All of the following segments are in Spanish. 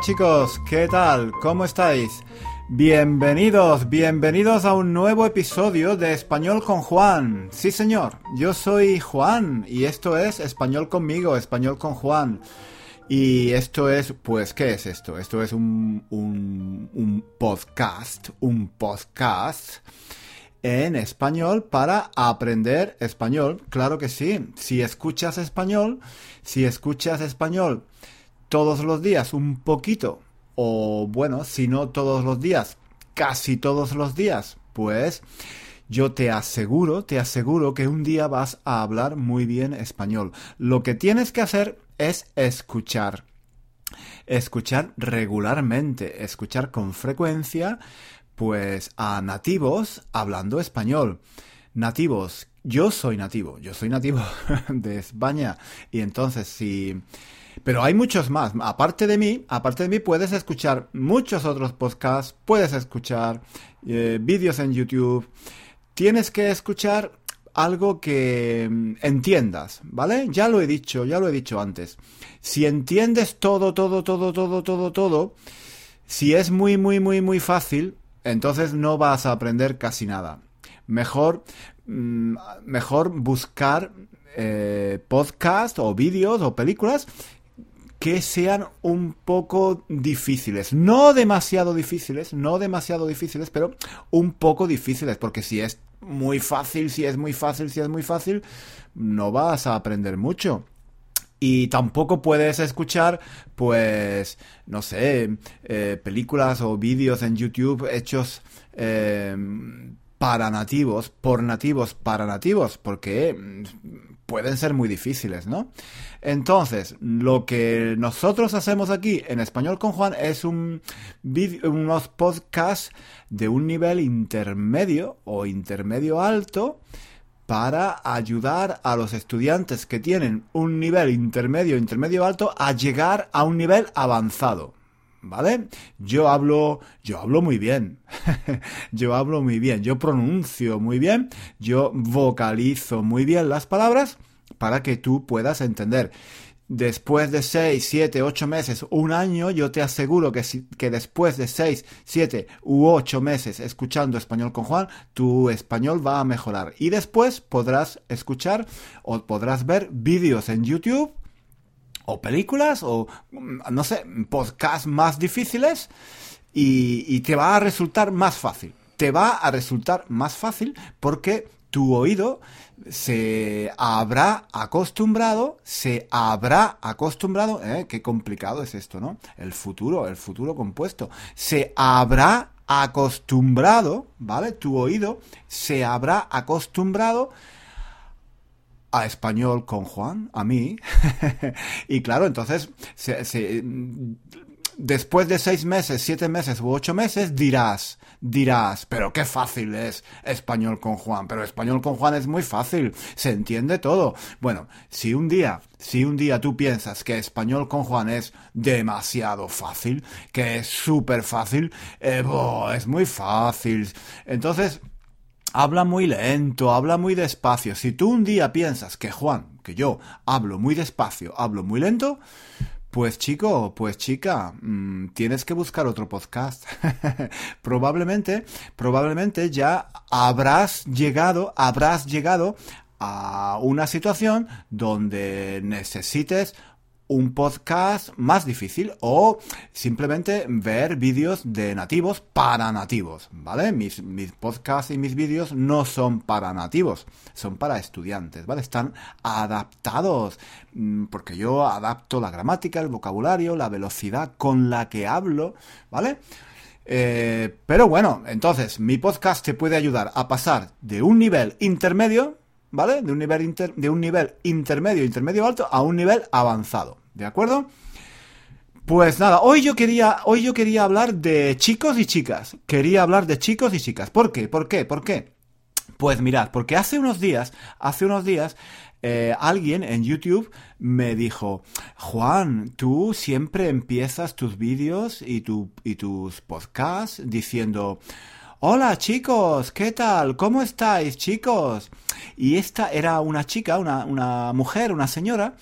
Chicos, ¿qué tal? ¿Cómo estáis? Bienvenidos, bienvenidos a un nuevo episodio de Español con Juan. Sí señor, yo soy Juan y esto es Español conmigo, Español con Juan. Y esto es, pues, ¿qué es esto? Esto es un, un, un podcast, un podcast en español para aprender español. Claro que sí. Si escuchas español, si escuchas español todos los días un poquito, o bueno, si no todos los días, casi todos los días, pues yo te aseguro, te aseguro que un día vas a hablar muy bien español. Lo que tienes que hacer es escuchar. Escuchar regularmente, escuchar con frecuencia, pues a nativos hablando español. Nativos, yo soy nativo, yo soy nativo de España y entonces si... Pero hay muchos más. Aparte de mí, aparte de mí puedes escuchar muchos otros podcasts, puedes escuchar eh, vídeos en YouTube. Tienes que escuchar algo que mm, entiendas, ¿vale? Ya lo he dicho, ya lo he dicho antes. Si entiendes todo, todo, todo, todo, todo, todo, si es muy, muy, muy, muy fácil, entonces no vas a aprender casi nada. Mejor, mm, mejor buscar eh, podcast o vídeos o películas que sean un poco difíciles. No demasiado difíciles, no demasiado difíciles, pero un poco difíciles, porque si es muy fácil, si es muy fácil, si es muy fácil, no vas a aprender mucho. Y tampoco puedes escuchar, pues, no sé, eh, películas o vídeos en YouTube hechos eh, para nativos, por nativos, para nativos, porque mm, pueden ser muy difíciles, ¿no? Entonces, lo que nosotros hacemos aquí en Español con Juan es un unos podcasts de un nivel intermedio o intermedio alto para ayudar a los estudiantes que tienen un nivel intermedio, intermedio alto a llegar a un nivel avanzado. ¿Vale? Yo hablo, yo hablo muy bien. yo hablo muy bien, yo pronuncio muy bien, yo vocalizo muy bien las palabras para que tú puedas entender. Después de 6, 7, 8 meses, un año, yo te aseguro que, que después de 6, 7 u 8 meses escuchando español con Juan, tu español va a mejorar. Y después podrás escuchar o podrás ver vídeos en YouTube o películas o, no sé, podcasts más difíciles y, y te va a resultar más fácil. Te va a resultar más fácil porque tu oído se habrá acostumbrado, se habrá acostumbrado, ¿eh? qué complicado es esto, ¿no? El futuro, el futuro compuesto, se habrá acostumbrado, ¿vale? Tu oído se habrá acostumbrado a español con Juan, a mí, y claro, entonces después de seis meses, siete meses u ocho meses dirás, dirás, pero qué fácil es español con Juan, pero español con Juan es muy fácil, se entiende todo. Bueno, si un día, si un día tú piensas que español con Juan es demasiado fácil, que es súper fácil, eh, es muy fácil. Entonces, habla muy lento, habla muy despacio. Si tú un día piensas que Juan, que yo, hablo muy despacio, hablo muy lento, pues chico, pues chica, mm, tienes que buscar otro podcast. probablemente, probablemente ya habrás llegado, habrás llegado a una situación donde necesites un podcast más difícil o simplemente ver vídeos de nativos para nativos, ¿vale? Mis, mis podcasts y mis vídeos no son para nativos, son para estudiantes, ¿vale? Están adaptados, mm, porque yo adapto la gramática, el vocabulario, la velocidad con la que hablo, ¿vale? Eh, pero bueno, entonces mi podcast te puede ayudar a pasar de un nivel intermedio ¿vale? De un nivel, de un nivel intermedio, intermedio alto a un nivel avanzado, ¿de acuerdo? Pues nada, hoy yo quería, hoy yo quería hablar de chicos y chicas. Quería hablar de chicos y chicas. ¿Por qué? ¿Por qué? ¿Por qué? Pues mirad, porque hace unos días, hace unos días, eh, alguien en YouTube me dijo, Juan, tú siempre empiezas tus vídeos y, tu, y tus podcasts diciendo, Hola chicos, ¿qué tal? ¿Cómo estáis chicos? Y esta era una chica, una, una mujer, una señora,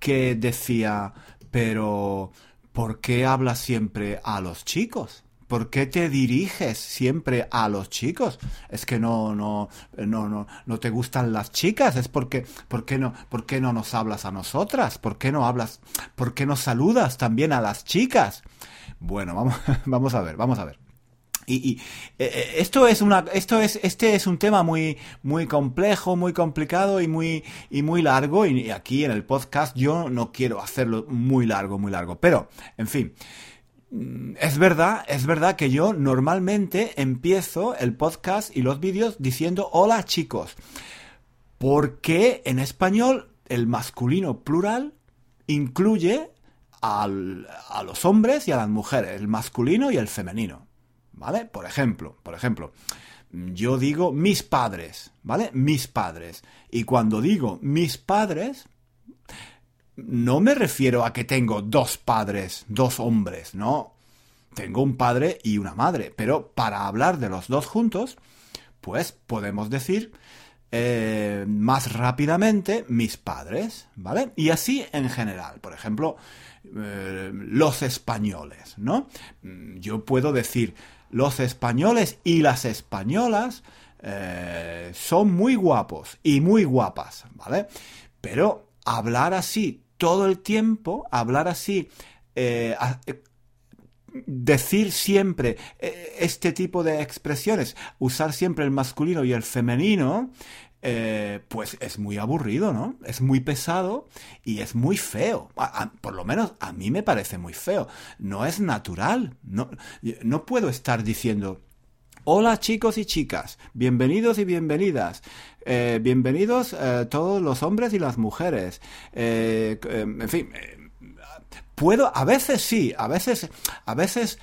que decía, pero, ¿por qué hablas siempre a los chicos? ¿Por qué te diriges siempre a los chicos? Es que no, no, no, no, no te gustan las chicas. Es porque, ¿por qué no, por qué no nos hablas a nosotras? ¿Por qué no hablas, por qué no saludas también a las chicas? Bueno, vamos, vamos a ver, vamos a ver. Y, eh, eh, esto es esto es, este es un tema muy, muy complejo, muy complicado y muy, y muy largo. Y aquí en el podcast yo no quiero hacerlo muy largo, muy largo. Pero, en fin. Mm, es verdad, es verdad que yo normalmente empiezo el podcast y los vídeos diciendo hola chicos. Porque en español el masculino plural incluye a los hombres y a las mujeres, el masculino y el femenino. ¿Vale? Por ejemplo, por ejemplo, yo digo mis padres, ¿vale? Mis padres. Y cuando digo mis padres, no me refiero a que tengo dos padres, dos hombres, no. Tengo un padre y una madre, pero para hablar de los dos juntos, pues podemos decir eh, más rápidamente mis padres, ¿vale? Y así en general, por ejemplo, eh, los españoles, ¿no? Yo puedo decir los españoles y las españolas eh, son muy guapos y muy guapas, ¿vale? Pero hablar así todo el tiempo, hablar así, eh, eh, decir siempre este tipo de expresiones, usar siempre el masculino y el femenino, pues es muy aburrido, ¿no? Es muy pesado y es muy feo. por lo menos a mí me parece muy feo. No es natural. No, puedo estar diciendo, Hola chicos y chicas, bienvenidos y bienvenidas. Eh, bienvenidos eh, todos los hombres y las mujeres. Eh, en fin, puedo, a veces sí, a veces, a veces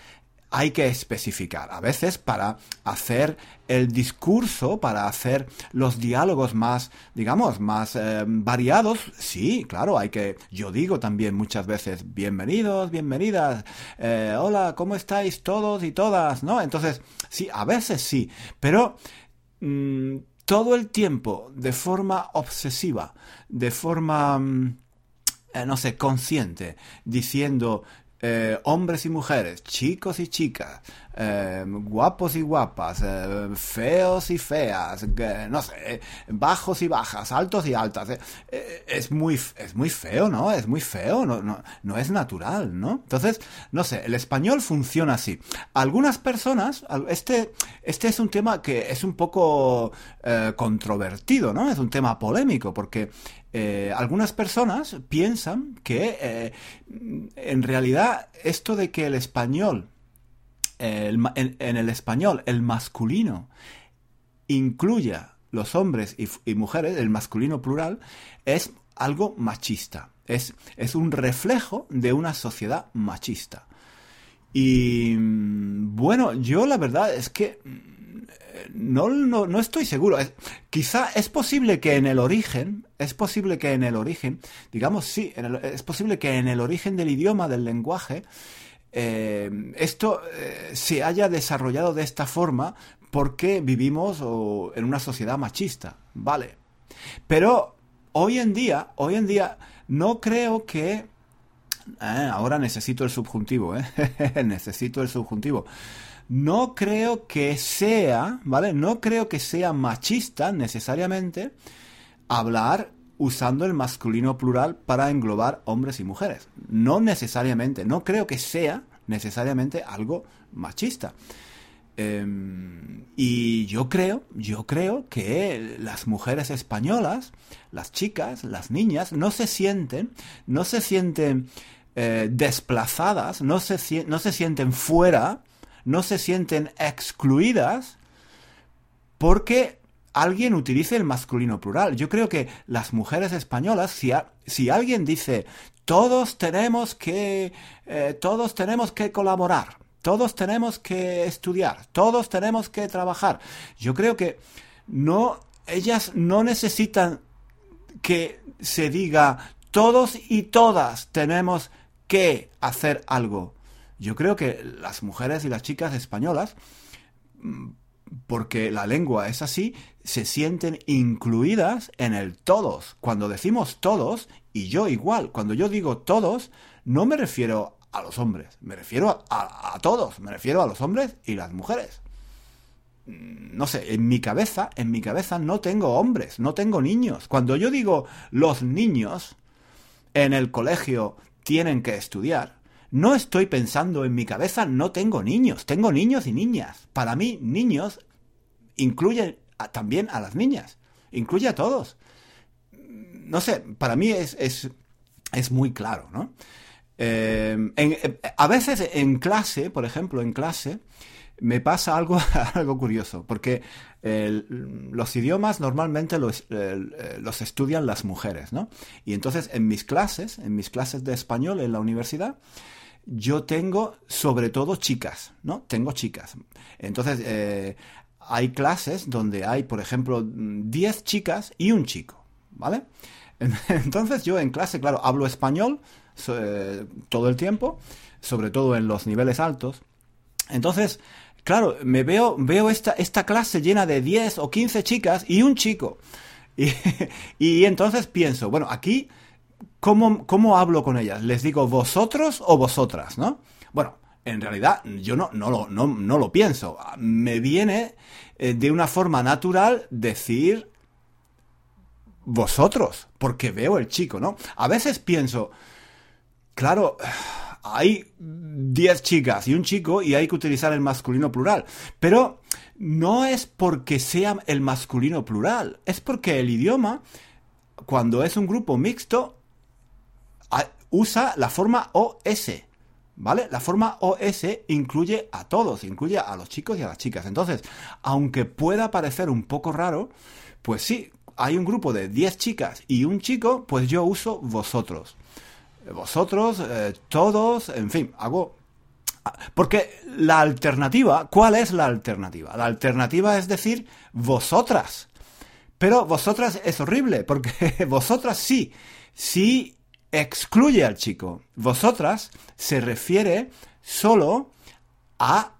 hay que especificar. A veces para hacer el discurso, para hacer los diálogos más, digamos, más eh, variados, sí, claro, hay que, yo digo también muchas veces, bienvenidos, bienvenidas, eh, hola, ¿cómo estáis todos y todas? ¿No? Entonces, sí, a veces sí, pero... Mm, todo el tiempo, de forma obsesiva, de forma, mm, eh, no sé, consciente, diciendo eh, hombres y mujeres, chicos y chicas, eh, guapos y guapas, eh, feos y feas, no sé, bajos y bajas, altos y altas. es, muy, es muy feo, ¿no? Es muy feo, no, no, no es natural, ¿no? Entonces, no sé, el español funciona así. Algunas personas, este, este es un tema que es un poco controvertido, ¿no? Es un tema polémico, porque eh, algunas personas piensan que eh, en realidad esto de que el español, en, el español, el masculino incluya los hombres y, mujeres, el masculino plural, es algo machista. Es, es un reflejo de una sociedad machista. Y mm, bueno, yo la verdad es que no, no, estoy seguro. quizá es posible que en el origen, es posible que en el origen, digamos, sí, es posible que en el origen del idioma, del lenguaje, eh, esto eh, se haya desarrollado de esta forma porque vivimos en una sociedad machista, ¿vale? Pero hoy en día, hoy en día, no creo que... Eh, ahora necesito el subjuntivo, ¿eh? necesito el subjuntivo no creo que sea, ¿vale? No creo que sea machista necesariamente hablar usando el masculino plural para englobar hombres y mujeres. No necesariamente, no creo que sea necesariamente algo machista. Em, y yo creo, yo creo que las mujeres españolas, las chicas, las niñas, no se sienten, no se sienten eh, desplazadas, no se, no se sienten fuera no se sienten excluidas porque alguien utilice el masculino plural. Yo creo que las mujeres españolas, si, alguien dice todos tenemos que eh, todos tenemos que colaborar, todos tenemos que estudiar, todos tenemos que trabajar, yo creo que no ellas no necesitan que se diga todos y todas tenemos que hacer algo. Yo creo que las mujeres y las chicas españolas, mm, porque la lengua es así, se sienten incluidas en el todos. Cuando decimos todos, y yo igual, cuando yo digo todos, no me refiero a los hombres, me refiero a, todos, me refiero a los hombres y las mujeres. No sé, en mi cabeza, en mi cabeza no tengo hombres, no tengo niños. Cuando yo digo los niños en el colegio tienen que estudiar, no estoy pensando en mi cabeza, no tengo niños, tengo niños y niñas. Para mí, niños incluye también a las niñas, incluye a todos. No sé, para mí es, es, es muy claro, ¿no? Em, eh, a veces en clase, por ejemplo, en clase, me pasa algo, algo curioso, porque los idiomas normalmente los, eh, los, estudian las mujeres, ¿no? Y entonces en mis clases, en mis clases de español en la universidad, yo tengo sobre todo chicas, ¿no? Tengo chicas. Entonces, eh, hay clases donde hay, por ejemplo, 10 chicas y un chico, ¿vale? Entonces yo en clase, claro, hablo español eh, todo el tiempo, sobre todo en los niveles altos. Entonces, claro, me veo, veo esta, esta clase llena de 10 o 15 chicas y un chico. Y, y entonces pienso, bueno, aquí, ¿cómo, ¿cómo hablo con ellas? ¿Les digo vosotros o vosotras, no? Bueno, en realidad yo no, no, lo, no, no lo pienso. Me viene eh, de una forma natural decir vosotros, porque veo el chico, ¿no? A veces pienso, claro, hay 10 chicas y un chico y hay que utilizar el masculino plural, pero no es porque sea el masculino plural, es porque el idioma, cuando es un grupo mixto, usa la forma OS. ¿Vale? La forma OS incluye a todos, incluye a los chicos y a las chicas. Entonces, aunque pueda parecer un poco raro, pues sí, hay un grupo de 10 chicas y un chico, pues yo uso vosotros. Vosotros, eh, todos, en fin, hago... Porque la alternativa, ¿cuál es la alternativa? La alternativa es decir vosotras. Pero vosotras es horrible, porque vosotras sí, sí excluye al chico. Vosotras se refiere solo a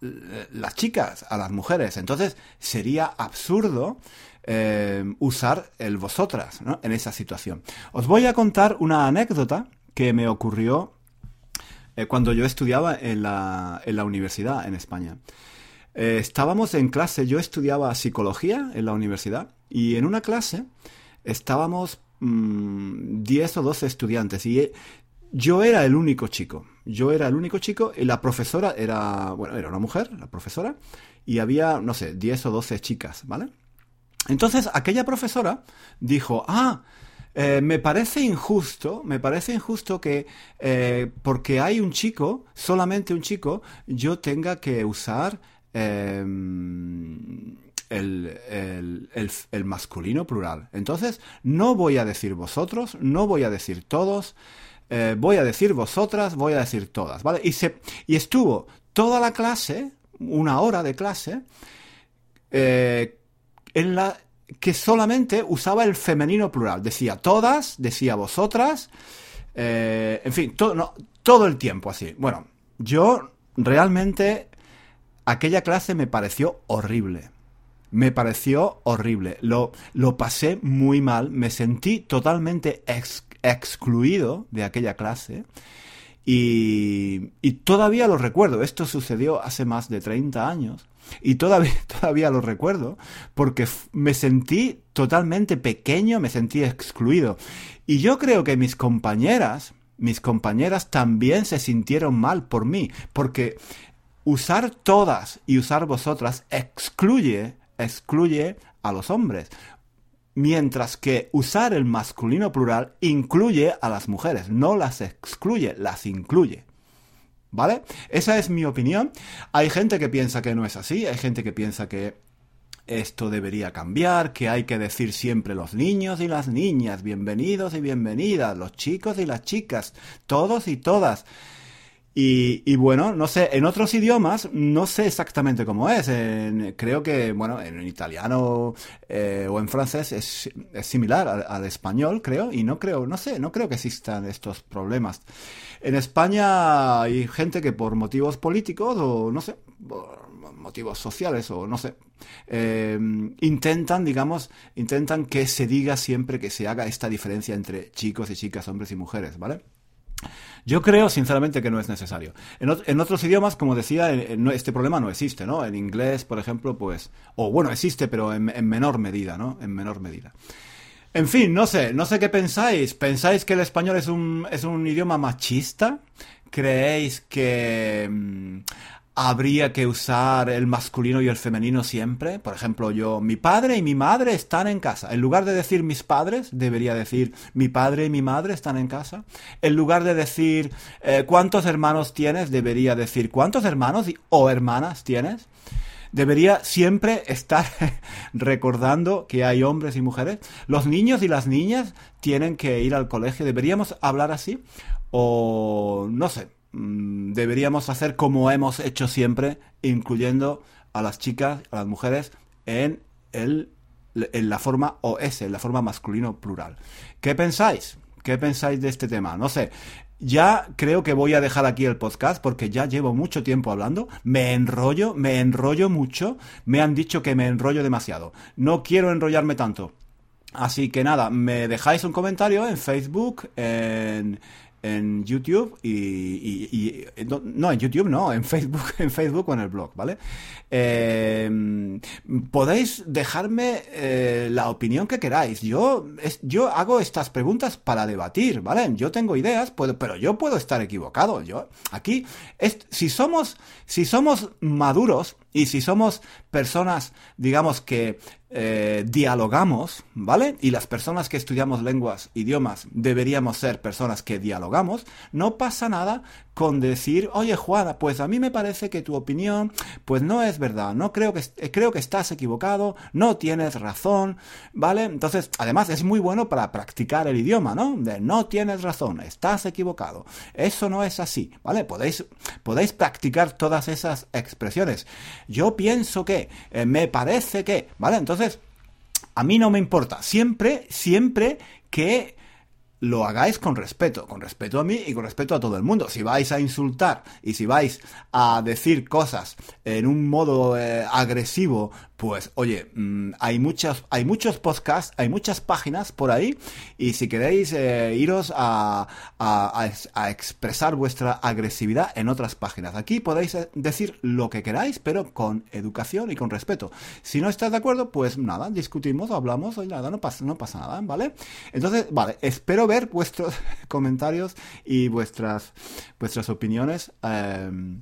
las chicas, a las mujeres. Entonces sería absurdo eh, usar el vosotras en esa situación. Os voy a contar una anécdota que me ocurrió eh, cuando yo estudiaba en la, en la universidad en España. Eh, estábamos en clase, yo estudiaba psicología en la universidad y en una clase estábamos 10 mm, o 12 estudiantes y yo era el único chico. Yo era el único chico y la profesora era, bueno, era una mujer, la profesora, y había, no sé, 10 o 12 chicas, ¿vale? Entonces aquella profesora dijo, ah, eh, me parece injusto, me parece injusto que eh, porque hay un chico, solamente un chico, yo tenga que usar em, el, el, masculino plural. Entonces, no voy a decir vosotros, no voy a decir todos, eh, voy a decir vosotras, voy a decir todas, ¿vale? Y, se, y estuvo toda la clase, una hora de clase, en la que solamente usaba el femenino plural. Decía todas, decía vosotras, eh, en fin, todo, todo el tiempo así. Bueno, yo realmente aquella clase me pareció horrible. Me pareció horrible. Lo, lo pasé muy mal. Me sentí totalmente excluido de aquella clase. Y, y todavía lo recuerdo. Esto sucedió hace más de 30 años. Y todavía, todavía lo recuerdo, porque me sentí totalmente pequeño, me sentí excluido. Y yo creo que mis compañeras, mis compañeras también se sintieron mal por mí, porque usar todas y usar vosotras excluye, excluye a los hombres. Mientras que usar el masculino plural incluye a las mujeres, no las excluye, las incluye. ¿Vale? Esa es mi opinión. Hay gente que piensa que no es así, hay gente que piensa que esto debería cambiar, que hay que decir siempre los niños y las niñas, bienvenidos y bienvenidas, los chicos y las chicas, todos y todas. Y, bueno, no sé, en otros idiomas no sé exactamente cómo es. creo que, bueno, en italiano eh, o en francés es, similar al, español, creo, y no creo, no sé, no creo que existan estos problemas. En España hay gente que por motivos políticos o no sé, por motivos sociales o no sé, eh, intentan, digamos, intentan que se diga siempre que se haga esta diferencia entre chicos y chicas, hombres y mujeres, ¿vale? Yo creo, sinceramente, que no es necesario. En, otros idiomas, como decía, este problema no existe, ¿no? En inglés, por ejemplo, pues... O bueno, existe, pero en, en menor medida, ¿no? En menor medida. En fin, no sé, no sé qué pensáis. ¿Pensáis que el español es un, es un idioma machista? ¿Creéis que mm, habría que usar el masculino y el femenino siempre? Por ejemplo, yo, mi padre y mi madre están en casa. En lugar de decir mis padres, debería decir mi padre y mi madre están en casa. En lugar de decir eh, cuántos hermanos tienes, debería decir cuántos hermanos o hermanas tienes debería siempre estar recordando que hay hombres y mujeres. Los niños y las niñas tienen que ir al colegio. ¿Deberíamos hablar así? O no sé, mm, deberíamos hacer como hemos hecho siempre, incluyendo a las chicas, a las mujeres, en el en la forma OS, en la forma masculino plural. ¿Qué pensáis? ¿Qué pensáis de este tema? No sé. Ya creo que voy a dejar aquí el podcast porque ya llevo mucho tiempo hablando. Me enrollo, me enrollo mucho. Me han dicho que me enrollo demasiado. No quiero enrollarme tanto. Así que nada, me dejáis un comentario en Facebook, en, en YouTube y, no, en YouTube no, en Facebook, en Facebook o en el blog, ¿vale? Eh, podéis dejarme eh, la opinión que queráis. Yo, yo hago estas preguntas para debatir, ¿vale? Yo tengo ideas, puedo, pero yo puedo estar equivocado. Yo aquí, si somos, si somos maduros y si somos personas, digamos que eh, dialogamos, ¿vale? Y las personas que estudiamos lenguas, idiomas, deberíamos ser personas que dialogamos, no pasa nada con decir, oye Juana, pues a mí me parece que tu opinión, pues no es verdad, no creo que, eh, creo que estás equivocado, no tienes razón, ¿vale? Entonces, además es muy bueno para practicar el idioma, ¿no? De no tienes razón, estás equivocado, eso no es así, ¿vale? Podéis, podéis practicar todas esas expresiones. Yo pienso que, eh, me parece que, ¿vale? Entonces, a mí no me importa, siempre, siempre que lo hagáis con respeto, con respeto a mí y con respeto a todo el mundo. Si vais a insultar y si vais a decir cosas en un modo eh, agresivo pues oye, mm, hay muchas, hay muchos podcasts, hay muchas páginas por ahí y si queréis eh, iros a, a, expresar vuestra agresividad en otras páginas. Aquí podéis eh, decir lo que queráis, pero con educación y con respeto. Si no estás de acuerdo, pues nada, discutimos, hablamos nada, no pasa, no pasa nada, ¿vale? Entonces, vale, espero ver vuestros comentarios y vuestras, vuestras opiniones. Em,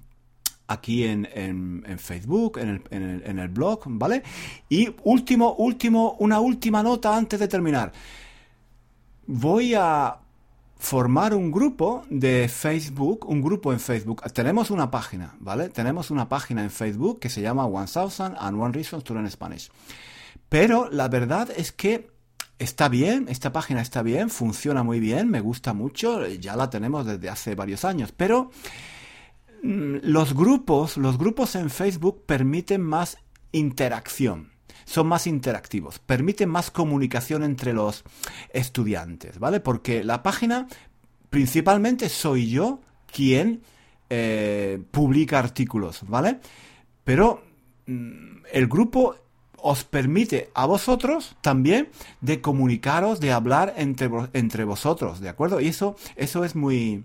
aquí en, en, Facebook, en el, en el, blog, ¿vale? Y último, último, una última nota antes de terminar. Voy a formar un grupo de Facebook, un grupo en Facebook. Tenemos una página, ¿vale? Tenemos una página en Facebook que se llama One Thousand and One Reasons to Learn Spanish. Pero la verdad es que está bien, esta página está bien, funciona muy bien, me gusta mucho, ya la tenemos desde hace varios años, pero Mm, los grupos, los grupos en Facebook permiten más interacción. Son más interactivos, permiten más comunicación entre los estudiantes, ¿vale? Porque la página principalmente soy yo quien eh, publica artículos, ¿vale? Pero mm, el grupo os permite a vosotros también de comunicaros, de hablar entre, entre vosotros, ¿de acuerdo? Y eso, eso es muy,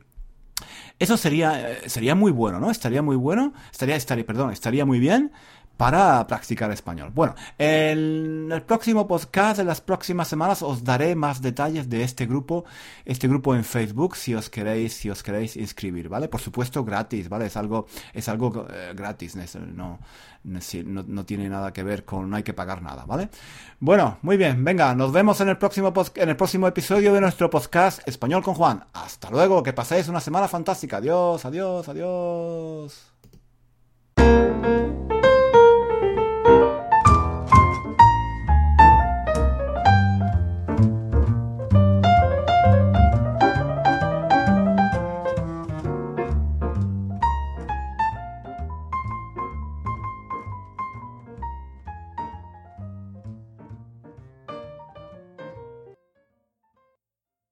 eso sería, eh, sería muy bueno, ¿no? Estaría muy bueno, estaría, estaría, perdón, estaría muy bien para practicar español. Bueno, en el próximo podcast de las próximas semanas os daré más detalles de este grupo, este grupo en Facebook, si os queréis, si os queréis inscribir, ¿vale? Por supuesto, gratis, ¿vale? Es algo, es algo eh, gratis, no, no, no, tiene nada que ver con, no hay que pagar nada, ¿vale? Bueno, muy bien, venga, nos vemos en el próximo, en el próximo episodio de nuestro podcast Español con Juan. Hasta luego, que paséis una semana fantástica. Adiós, adiós, adiós.